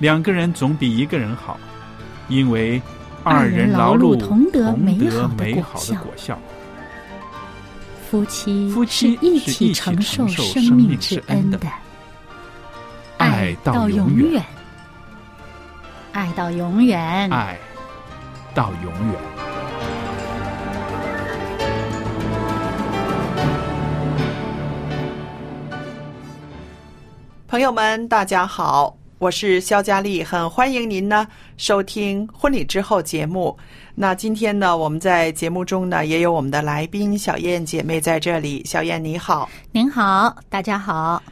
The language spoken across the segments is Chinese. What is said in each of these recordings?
两个人总比一个人好，因为二人人劳碌碌同得美好的果美好的效。夫妻夫妻是一起承受生生命命之之恩的，爱到到永远远，爱到永远。爱到永远。朋友们，大家好，我是肖佳丽，很欢迎您呢收听婚礼之后节目。那今天呢，我们在节目中呢也有我们的来宾小燕姐妹在这里。小燕你好，您好，大家好。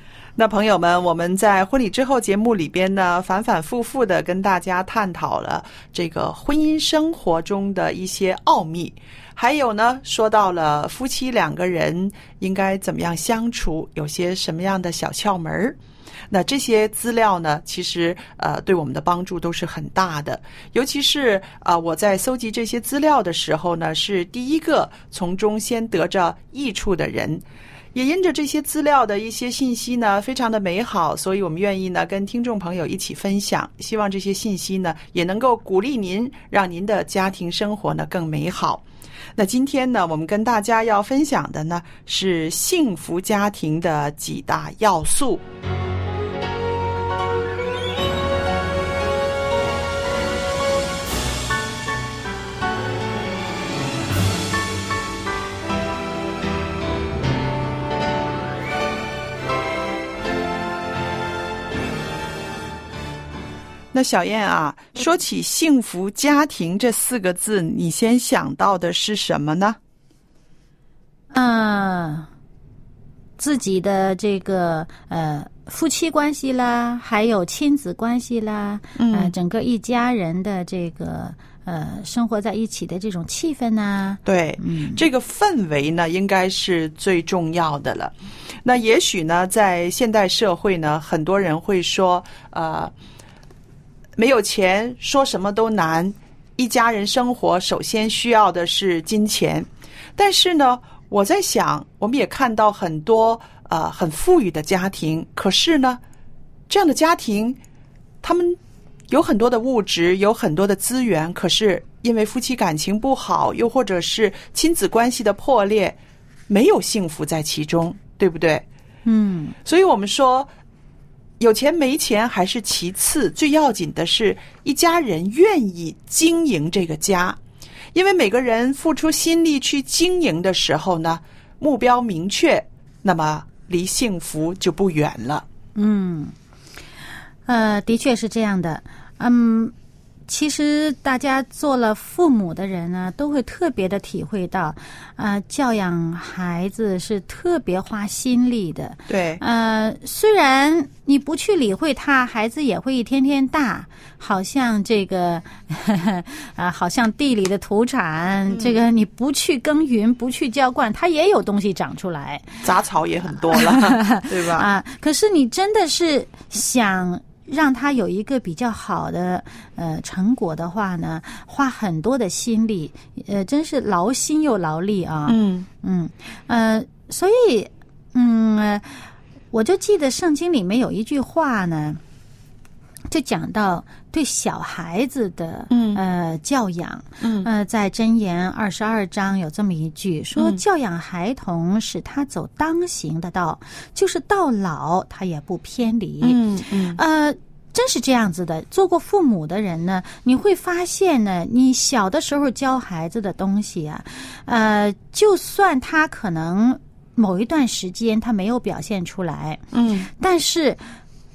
那朋友们，我们在婚礼之后节目里边呢，反反复复的跟大家探讨了这个婚姻生活中的一些奥秘，还有呢，说到了夫妻两个人应该怎么样相处，有些什么样的小窍门儿。那这些资料呢，其实呃对我们的帮助都是很大的，尤其是啊、我在搜集这些资料的时候呢，是第一个从中先得着益处的人。也因着这些资料的一些信息呢，非常的美好，所以我们愿意呢跟听众朋友一起分享。希望这些信息呢也能够鼓励您，让您的家庭生活呢更美好。那今天呢，我们跟大家要分享的呢是幸福家庭的几大要素。那小燕啊，说起幸福家庭这四个字，你先想到的是什么呢？嗯，自己的这个呃夫妻关系啦，还有亲子关系啦，嗯呃，整个一家人的这个呃生活在一起的这种气氛呐、对，嗯，这个氛围呢，应该是最重要的了。那也许呢，在现代社会呢，很多人会说，呃，没有钱，说什么都难。一家人生活首先需要的是金钱，但是呢，我在想，我们也看到很多呃很富裕的家庭，可是呢，这样的家庭，他们有很多的物质，有很多的资源，可是因为夫妻感情不好，又或者是亲子关系的破裂，没有幸福在其中，对不对？嗯，所以我们说，有钱没钱还是其次，最要紧的是一家人愿意经营这个家，因为每个人付出心力去经营的时候呢，目标明确，那么离幸福就不远了。嗯，呃，的确是这样的。嗯，其实大家做了父母的人呢，都会特别的体会到，呃，教养孩子是特别花心力的。对，呃，虽然你不去理会他，孩子也会一天天大，好像这个，啊，好像地里的土产，这个你不去耕耘，不去浇灌，它也有东西长出来。杂草也很多了，对吧？啊，可是你真的是想让他有一个比较好的呃成果的话呢，花很多的心力，呃，真是劳心又劳力啊。嗯嗯呃，所以嗯、呃我就记得圣经里面有一句话呢，就讲到对小孩子的嗯。呃教养，嗯。呃，在箴言二十二章有这么一句说：“教养孩童，使他走当行的道，就是到老他也不偏离。”嗯嗯。呃，真是这样子的。做过父母的人呢，你会发现呢，你小的时候教孩子的东西啊，呃，就算他可能某一段时间他没有表现出来，嗯，但是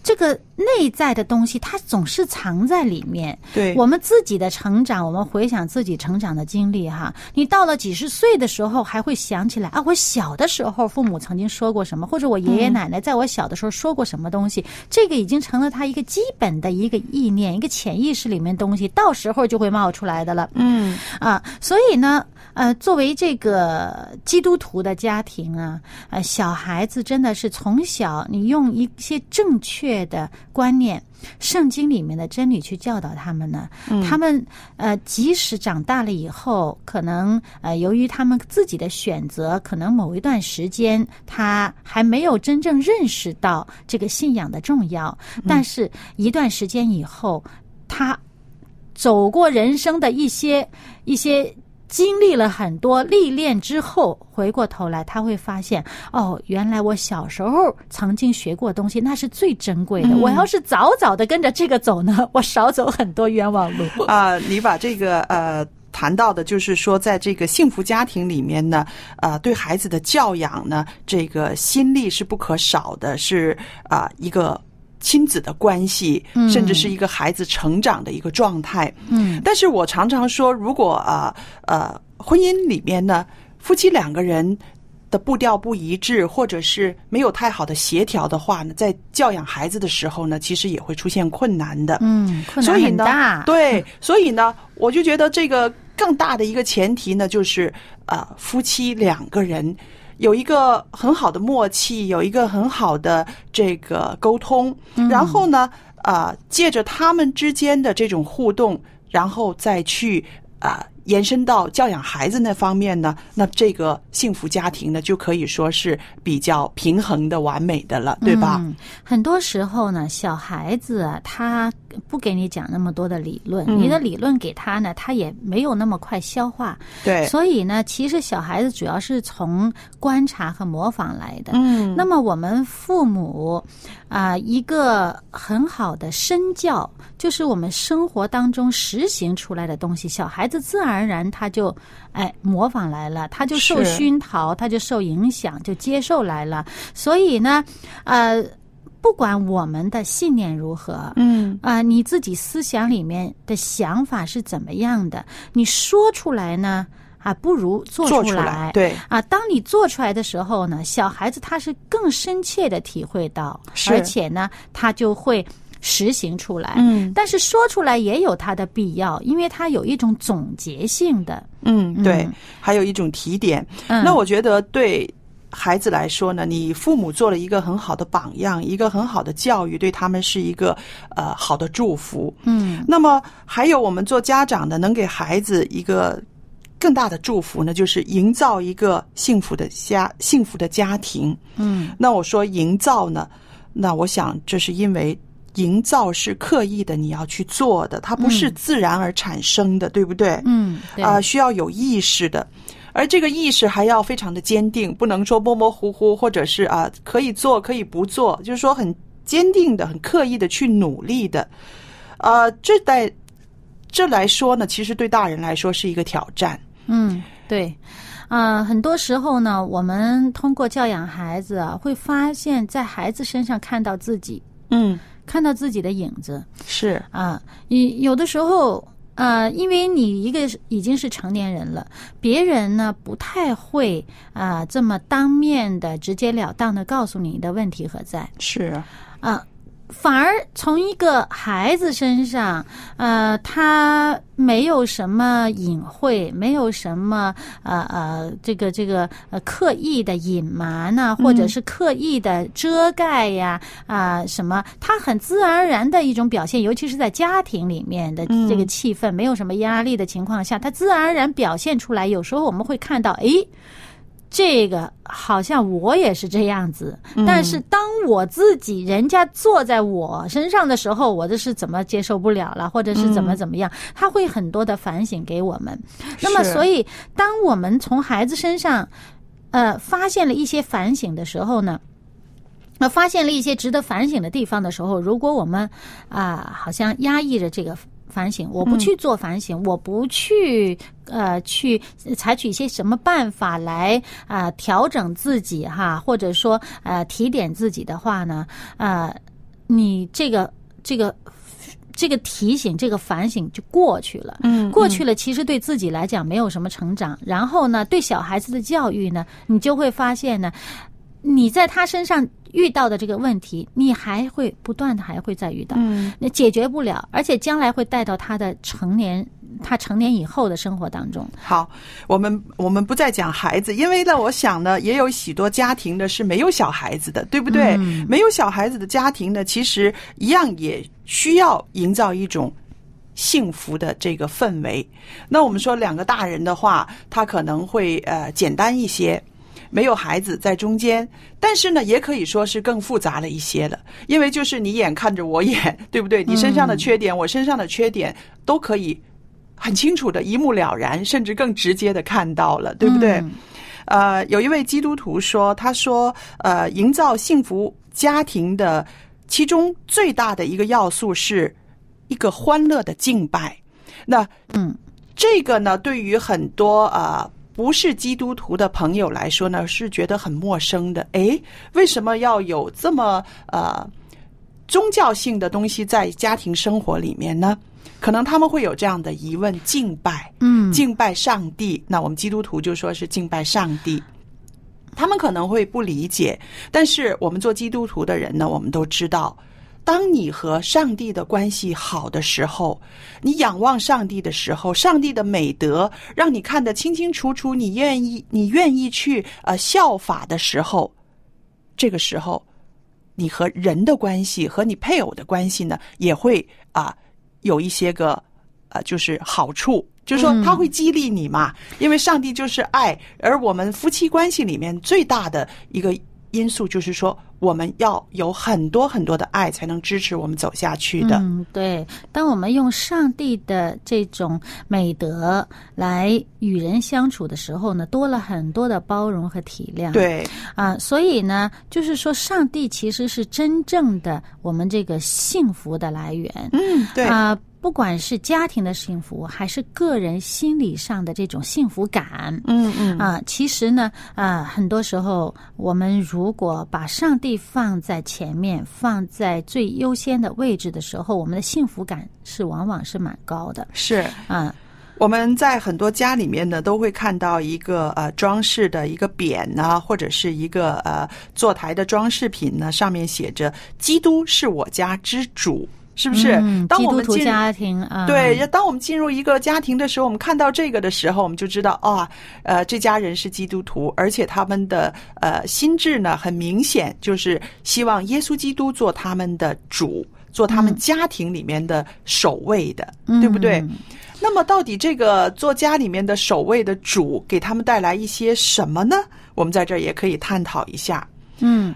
这个内在的东西，它总是藏在里面。对，我们自己的成长，我们回想自己成长的经历哈，你到了几十岁的时候，还会想起来啊，我小的时候父母曾经说过什么，或者我爷爷奶奶在我小的时候说过什么东西，这个已经成了他一个基本的一个意念，一个潜意识里面东西，到时候就会冒出来的了。嗯啊，所以呢，呃，作为这个基督徒的家庭啊，呃，小孩子真的是从小你用一些正确的观念。圣经里面的真理去教导他们呢，他们呃，即使长大了以后，可能呃，由于他们自己的选择，可能某一段时间他还没有真正认识到这个信仰的重要，但是一段时间以后，他走过人生的一些一些经历了很多历练之后，回过头来他会发现，哦，原来我小时候曾经学过的东西，那是最珍贵的。嗯我要是早早的跟着这个走呢，我少走很多冤枉路。啊、你把这个呃。谈到的就是说，在这个幸福家庭里面呢，呃，对孩子的教养呢，这个心力是不可少的，是啊、一个亲子的关系，甚至是一个孩子成长的一个状态。嗯但是我常常说，如果啊呃婚姻里面呢，夫妻两个人的步调不一致，或者是没有太好的协调的话呢，在教养孩子的时候呢，其实也会出现困难的。嗯，困难所以呢很大。，对，所以呢，我就觉得这个更大的一个前提呢，就是呃，夫妻两个人有一个很好的默契，有一个很好的这个沟通，嗯。然后呢，呃，借着他们之间的这种互动，然后再去啊、呃延伸到教养孩子那方面呢，那这个幸福家庭呢，就可以说是比较平衡的、完美的了，对吧？嗯，很多时候呢，小孩子啊，他不给你讲那么多的理论，嗯你的理论给他呢，他也没有那么快消化。对，所以呢，其实小孩子主要是从观察和模仿来的。嗯，那么我们父母啊、一个很好的身教，就是我们生活当中实行出来的东西，小孩子自然而然他就哎模仿来了，他就受熏陶，他就受影响，就接受来了。所以呢，呃，不管我们的信念如何，嗯啊、你自己思想里面的想法是怎么样的，你说出来呢，啊，不如做出来，对。啊，当你做出来的时候呢，小孩子他是更深切的体会到，而且呢，他就会实行出来。嗯但是说出来也有它的必要，因为它有一种总结性的。嗯，对嗯，还有一种提点。嗯，那我觉得对孩子来说呢，你父母做了一个很好的榜样，一个很好的教育，对他们是一个呃好的祝福。嗯那么还有我们做家长的，能给孩子一个更大的祝福呢，就是营造一个幸福的家、幸福的家庭。嗯那我说营造呢，那我想这是因为。营造是刻意的，你要去做的，它不是自然而产生的，对不对？嗯，对啊、需要有意识的，而这个意识还要非常的坚定，不能说模模糊糊，或者是啊、可以做可以不做，就是说很坚定的、很刻意的去努力的。呃，这在这来说呢，其实对大人来说是一个挑战。嗯，对，啊、很多时候呢，我们通过教养孩子啊，会发现，在孩子身上看到自己，嗯，看到自己的影子是，啊。你有的时候，呃，因为你一个已经是成年人了，别人呢不太会啊、这么当面的直截了当的告诉你的问题何在是，啊。反而从一个孩子身上，呃，他没有什么隐晦，没有什么呃呃，这个这个呃刻意的隐瞒呐、或者是刻意的遮盖呀啊、什么，他很自然而然的一种表现，尤其是在家庭里面的这个气氛、没有什么压力的情况下，他自然而然表现出来。有时候我们会看到，诶。这个好像我也是这样子，嗯。但是当我自己人家坐在我身上的时候，我这是怎么接受不了了，或者是怎么怎么样，他会很多的反省给我们。那么，所以当我们从孩子身上，呃，发现了一些反省的时候呢，那发现了一些值得反省的地方的时候，如果我们啊、好像压抑着这个反省，我不去做反省，我不去呃去采取一些什么办法来啊、调整自己哈，或者说呃提点自己的话呢，呃，你这个这个。这个提醒、这个反省就过去了，嗯过去了，其实对自己来讲没有什么成长。然后呢，对小孩子的教育呢，你就会发现呢，你在他身上遇到的这个问题，你还会不断的还会再遇到，嗯，那解决不了，而且将来会带到他的成年，他成年以后的生活当中。好，我们我们不再讲孩子，因为呢，我想呢，也有许多家庭呢是没有小孩子的，对不对？嗯没有小孩子的家庭呢，其实一样也需要营造一种。幸福的这个氛围，那我们说两个大人的话，他可能会呃简单一些，没有孩子在中间，但是呢，也可以说是更复杂了一些了，因为就是你眼看着我眼，对不对？你身上的缺点，我身上的缺点，都可以很清楚的一目了然，甚至更直接的看到了，对不对？嗯呃，有一位基督徒说，他说，呃，营造幸福家庭的其中最大的一个要素是一个欢乐的敬拜。那嗯，这个呢，对于很多呃不是基督徒的朋友来说呢，是觉得很陌生的。诶，为什么要有这么呃宗教性的东西在家庭生活里面呢？可能他们会有这样的疑问：敬拜，嗯敬拜上帝。那我们基督徒就说是敬拜上帝。他们可能会不理解，但是我们做基督徒的人呢，我们都知道，当你和上帝的关系好的时候，你仰望上帝的时候，上帝的美德让你看得清清楚楚，你愿意，你愿意去呃效法的时候，这个时候，你和人的关系和你配偶的关系呢，也会啊、有一些个呃就是好处。就是说，他会激励你嘛，因为上帝就是爱，而我们夫妻关系里面最大的一个因素就是说，我们要有很多很多的爱，才能支持我们走下去的。嗯，对。当我们用上帝的这种美德来与人相处的时候呢，多了很多的包容和体谅。对，啊，所以呢，就是说，上帝其实是真正的我们这个幸福的来源。嗯，对，啊，不管是家庭的幸福，还是个人心理上的这种幸福感，嗯嗯啊，其实呢，啊，很多时候我们如果把上帝放在前面，放在最优先的位置的时候，我们的幸福感是往往是蛮高的。是。啊，我们在很多家里面呢，都会看到一个呃装饰的一个匾呢，或者是一个呃坐台的装饰品呢，上面写着“基督是我家之主”，是不是？嗯、当我们进家庭啊，对，当我们进入一个家庭的时候，我们看到这个的时候，我们就知道啊、呃，这家人是基督徒，而且他们的呃心智呢，很明显就是希望耶稣基督做他们的主，做他们家庭里面的首位的，对不对？嗯那么，到底这个做家里面的首位的主，给他们带来一些什么呢？我们在这儿也可以探讨一下。嗯，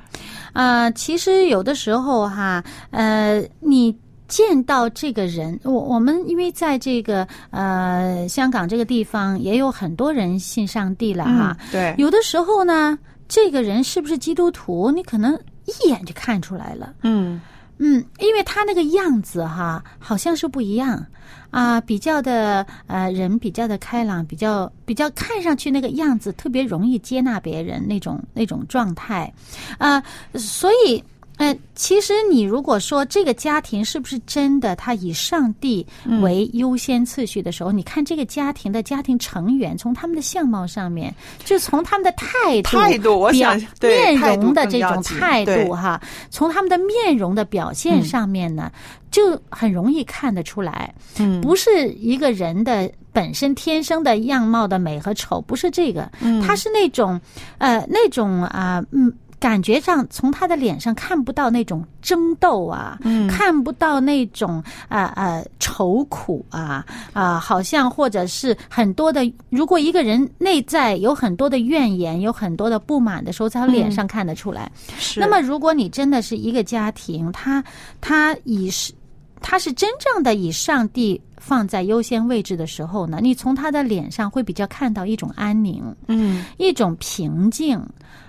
啊，其实有的时候哈，呃，你见到这个人，我我们因为在这个呃香港这个地方也有很多人信上帝了哈，嗯，对，有的时候呢，这个人是不是基督徒，你可能一眼就看出来了。嗯嗯，因为他那个样子哈，好像是不一样啊，比较的呃人比较的开朗，比较比较看上去那个样子特别容易接纳别人那种那种状态啊，所以。呃，其实你如果说这个家庭是不是真的，他以上帝为优先次序的时候，你看这个家庭的家庭成员，从他们的相貌上面，就从他们的态度、态度我想面容的这种态度哈，从他们的面容的表现上面呢，就很容易看得出来，嗯，不是一个人的本身天生的样貌的美和丑，不是这个，嗯。它是那种呃那种啊嗯。感觉上从他的脸上看不到那种争斗啊，嗯。看不到那种啊呃愁苦啊啊、好像或者是很多的，如果一个人内在有很多的怨言，有很多的不满的时候，在他脸上看得出来。是。那么，如果你真的是一个家庭，他他以是他是真正的以上帝放在优先位置的时候呢，你从他的脸上会比较看到一种安宁，嗯一种平静。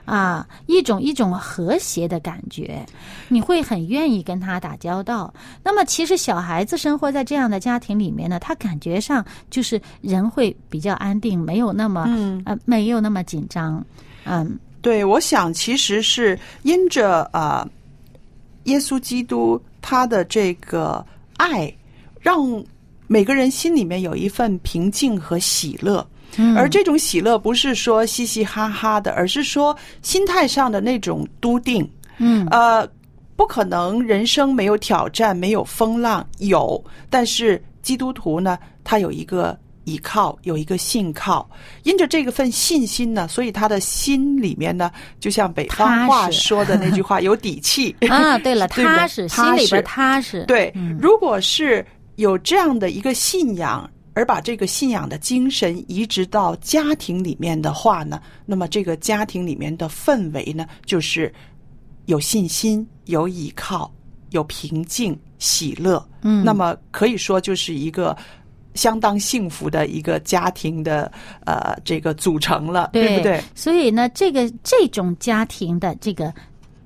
啊，一种一种和谐的感觉，你会很愿意跟他打交道。那么，其实小孩子生活在这样的家庭里面呢，他感觉上就是人会比较安定，没有那么、嗯呃没有那么紧张，嗯对，我想其实是因着啊、呃耶稣基督他的这个爱，让每个人心里面有一份平静和喜乐。嗯。而这种喜乐不是说嘻嘻哈哈的，而是说心态上的那种笃定。嗯。呃，不可能人生没有挑战，没有风浪，有，但是基督徒呢，他有一个依靠，有一个信靠，因着这个份信心呢，所以他的心里面呢，就像北方话说的那句话，有底气。啊，对了，踏实，心里边踏实，对嗯，如果是有这样的一个信仰，而把这个信仰的精神移植到家庭里面的话呢，那么这个家庭里面的氛围呢，就是有信心、有依靠、有平静、喜乐。嗯那么可以说就是一个。相当幸福的一个家庭的呃这个组成了，对不对？所以呢，这个这种家庭的这个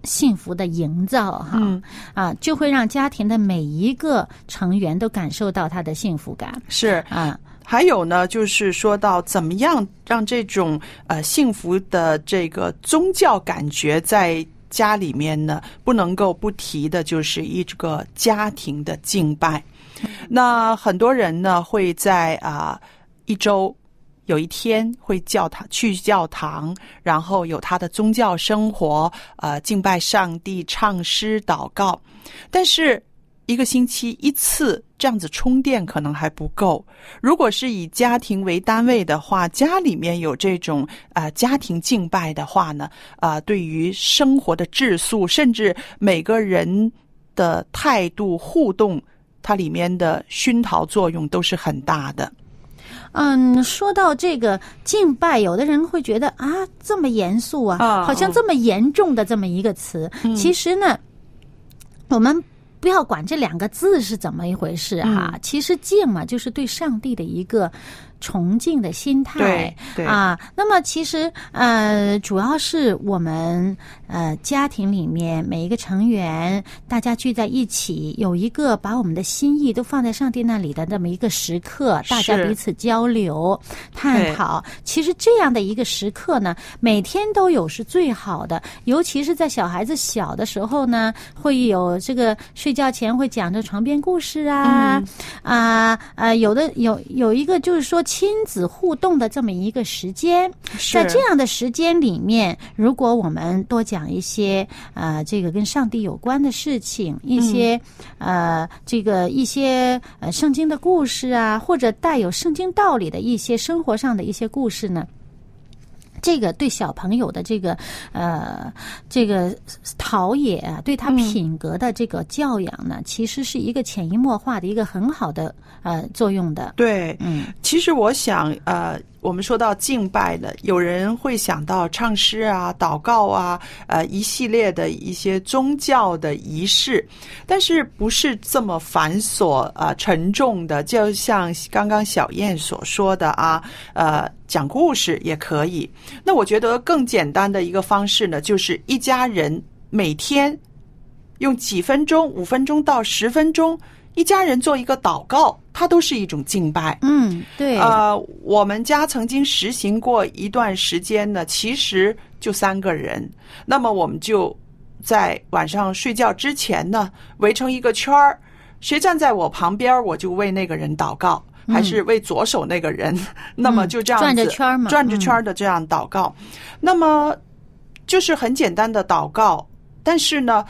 幸福的营造，哈、嗯啊，就会让家庭的每一个成员都感受到他的幸福感是啊。还有呢，就是说到怎么样让这种呃幸福的这个宗教感觉在家里面呢，不能够不提的，就是一个家庭的敬拜。那很多人呢会在啊、一周。有一天会教堂去教堂，然后有他的宗教生活，呃，敬拜上帝、唱诗、祷告。但是一个星期一次这样子充电可能还不够。如果是以家庭为单位的话，家里面有这种啊、呃家庭敬拜的话呢，啊、对于生活的质素，甚至每个人的态度互动，它里面的熏陶作用都是很大的。嗯，说到这个敬拜，有的人会觉得啊，这么严肃啊，啊好像这么严重的这么一个词。其实呢，我们不要管这两个字是怎么一回事哈、其实敬嘛，就是对上帝的一个崇敬的心态对对啊。那么其实呃，主要是我们呃家庭里面每一个成员，大家聚在一起，有一个把我们的心意都放在上帝那里的那么一个时刻，大家彼此交流、探讨。其实这样的一个时刻呢，每天都有是最好的，尤其是在小孩子小的时候呢，会有这个睡觉前会讲着床边故事啊，啊啊、有的有有一个就是说亲子互动的这么一个时间，在这样的时间里面，如果我们多讲一些呃这个跟上帝有关的事情，一些、呃这个一些呃圣经的故事啊，或者带有圣经道理的一些生活上的一些故事呢。这个对小朋友的这个呃这个陶冶啊，对他品格的这个教养呢，其实是一个潜移默化的一个很好的呃作用的。对，嗯其实我想，呃，我们说到敬拜呢，有人会想到唱诗啊、祷告啊，呃，一系列的一些宗教的仪式，但是不是这么繁琐啊、沉重的？就像刚刚小燕所说的啊，呃，讲故事也可以。那我觉得更简单的一个方式呢，就是一家人每天用几分钟、五分钟到十分钟，一家人做一个祷告，它都是一种敬拜。嗯，对，呃，我们家曾经实行过一段时间呢，其实就三个人，那么我们就在晚上睡觉之前呢，围成一个圈儿，谁站在我旁边，我就为那个人祷告。还是为左手那个人，那么就这样子转着圈儿嘛转着圈儿的这样祷告。那么就是很简单的祷告，但是呢，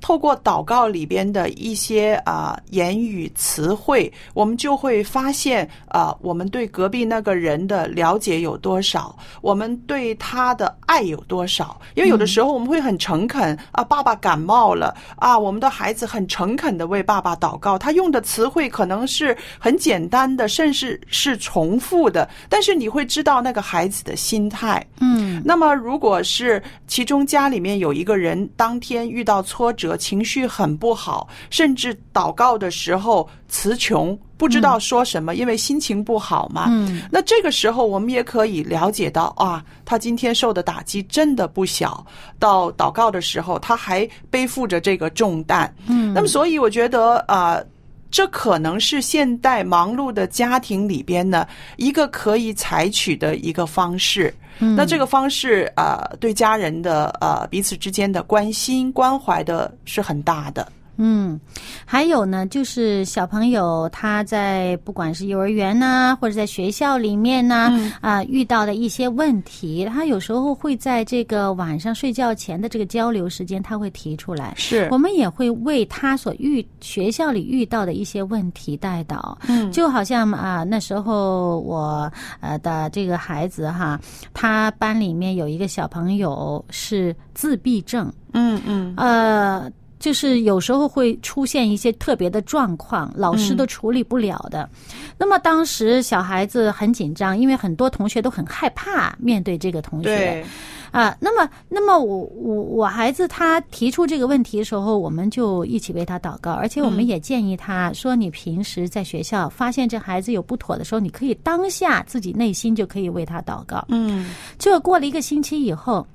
透过祷告里边的一些啊、言语词汇，我们就会发现啊、我们对隔壁那个人的了解有多少，我们对他的爱有多少。因为有的时候我们会很诚恳啊，爸爸感冒了啊，我们的孩子很诚恳的为爸爸祷告，他用的词汇可能是很简单的，甚至是重复的，但是你会知道那个孩子的心态。嗯那么，如果是其中家里面有一个人当天遇到挫折，情绪很不好，甚至祷告的时候词穷，不知道说什么，因为心情不好嘛。嗯那这个时候，我们也可以了解到啊，他今天受的打击真的不小。到祷告的时候，他还背负着这个重担。嗯，那么，所以我觉得啊、呃这可能是现代忙碌的家庭里边呢一个可以采取的一个方式。嗯那这个方式呃，对家人的呃彼此之间的关心关怀的是很大的。嗯，还有呢，就是小朋友他在不管是幼儿园呐、或者在学校里面呢，啊、遇到的一些问题，他有时候会在这个晚上睡觉前的这个交流时间，他会提出来。是。我们也会为他所遇学校里遇到的一些问题带导，嗯。就好像啊、那时候我呃的这个孩子哈，他班里面有一个小朋友是自闭症，嗯嗯。呃，就是有时候会出现一些特别的状况，老师都处理不了的。那么当时小孩子很紧张，因为很多同学都很害怕面对这个同学对啊。那么，那么我我我孩子他提出这个问题的时候，我们就一起为他祷告，而且我们也建议他说，你平时在学校发现这孩子有不妥的时候，你可以当下自己内心就可以为他祷告。嗯结果过了一个星期以后，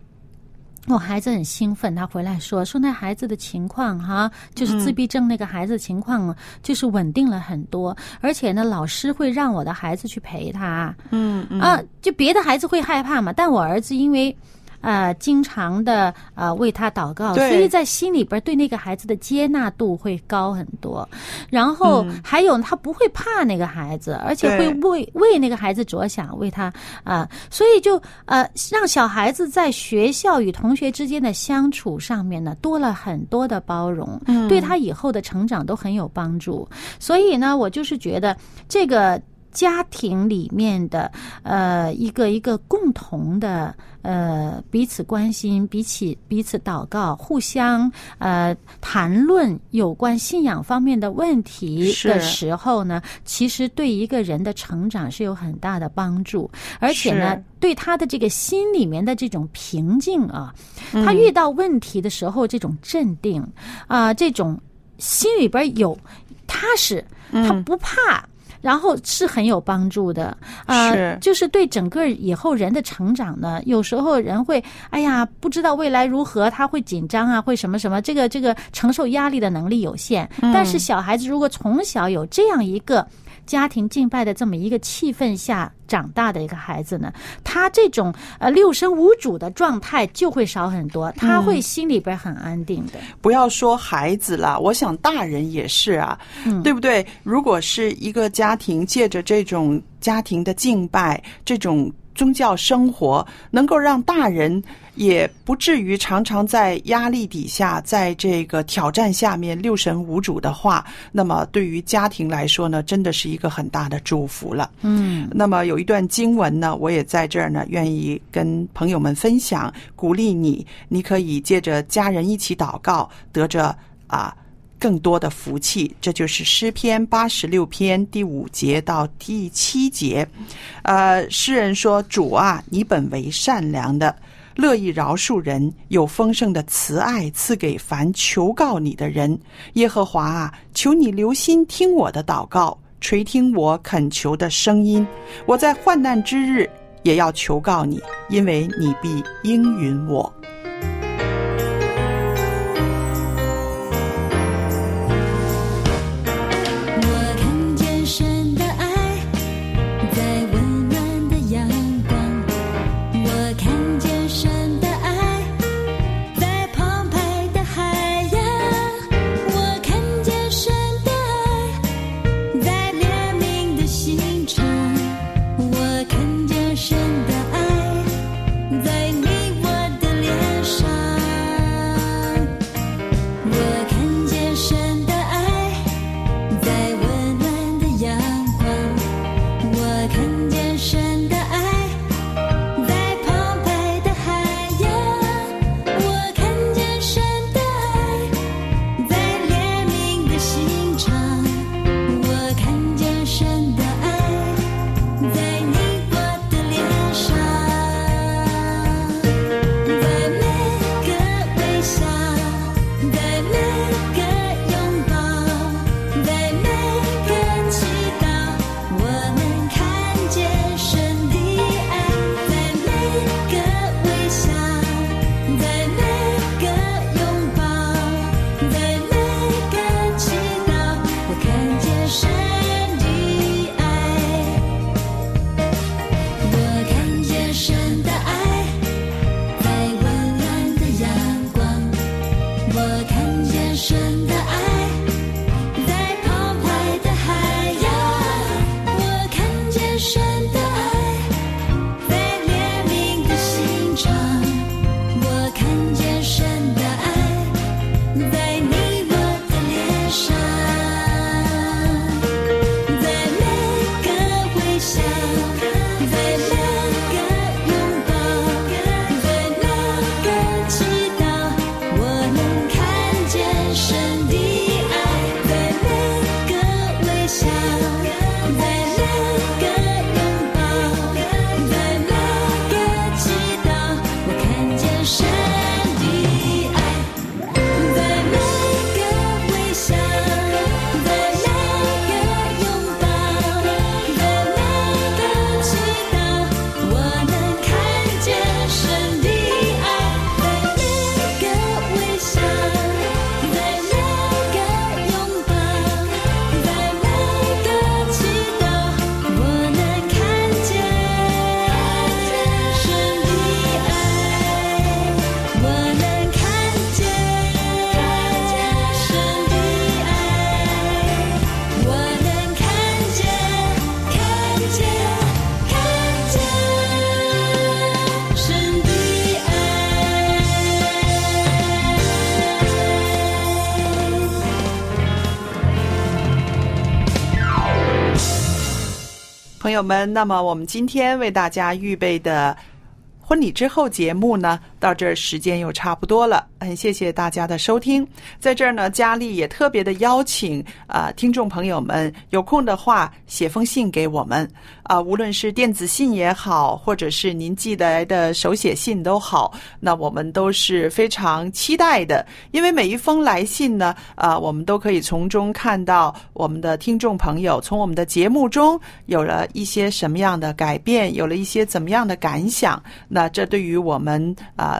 我孩子很兴奋，他回来说说那孩子的情况哈，就是自闭症那个孩子的情况就是稳定了很多，而且呢，老师会让我的孩子去陪他。嗯嗯。啊，就别的孩子会害怕嘛，但我儿子因为。呃，经常的呃为他祷告，所以在心里边对那个孩子的接纳度会高很多。然后还有他不会怕那个孩子，而且会为为那个孩子着想，为他啊、所以就呃让小孩子在学校与同学之间的相处上面呢，多了很多的包容，嗯对他以后的成长都很有帮助。所以呢，我就是觉得这个。家庭里面的呃一个一个共同的呃彼此关心、彼此彼此祷告、互相呃谈论有关信仰方面的问题的时候呢，其实对一个人的成长是有很大的帮助，而且呢，对他的这个心里面的这种平静啊，嗯他遇到问题的时候这种镇定啊、这种心里边有踏实，嗯他不怕。然后是很有帮助的，啊、是。就是对整个以后人的成长呢，有时候人会，哎呀，不知道未来如何，他会紧张啊，会什么什么，这个这个承受压力的能力有限。嗯。但是小孩子如果从小有这样一个家庭敬拜的这么一个气氛下长大的一个孩子呢，他这种呃六神无主的状态就会少很多，他会心里边很安定的。不要说孩子了，我想大人也是啊，嗯对不对？如果是一个家庭借着这种家庭的敬拜，这种宗教生活，能够让大人也不至于常常在压力底下，在这个挑战下面六神无主的话，那么对于家庭来说呢，真的是一个很大的祝福了。嗯那么有一段经文呢，我也在这儿呢，愿意跟朋友们分享，鼓励你，你可以借着家人一起祷告，得着啊更多的福气。这就是诗篇八十六篇第五节到第七节。呃，诗人说：“主啊，你本为善良的。”乐意饶恕人，有丰盛的慈爱赐给凡求告你的人。耶和华啊，求你留心听我的祷告，垂听我恳求的声音。我在患难之日也要求告你，因为你必应允我。友们，那么我们今天为大家预备的婚礼之后节目呢，到这儿时间又差不多了，很谢谢大家的收听。在这儿呢，佳丽也特别的邀请啊、听众朋友们有空的话写封信给我们啊、无论是电子信也好，或者是您寄来的手写信都好，那我们都是非常期待的，因为每一封来信呢，啊、我们都可以从中看到我们的听众朋友从我们的节目中有了一些什么样的改变，有了一些怎么样的感想。那这对于我们啊、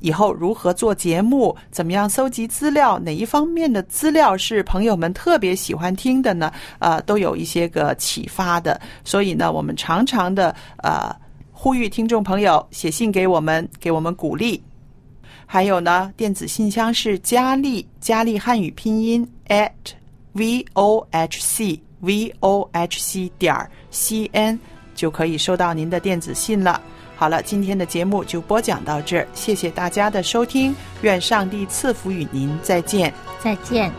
以后如何做节目，怎么样搜集资料，哪一方面的资料是朋友们特别喜欢听的呢？呃，都有一些个启发的。所以呢，我们常常的呃呼吁听众朋友写信给我们，给我们鼓励。还有呢，电子信箱是佳丽，佳丽汉语拼音 at v o h c v o h c 点儿 c n 就可以收到您的电子信了。好了，今天的节目就播讲到这儿，谢谢大家的收听，愿上帝赐福与您，再见。再见。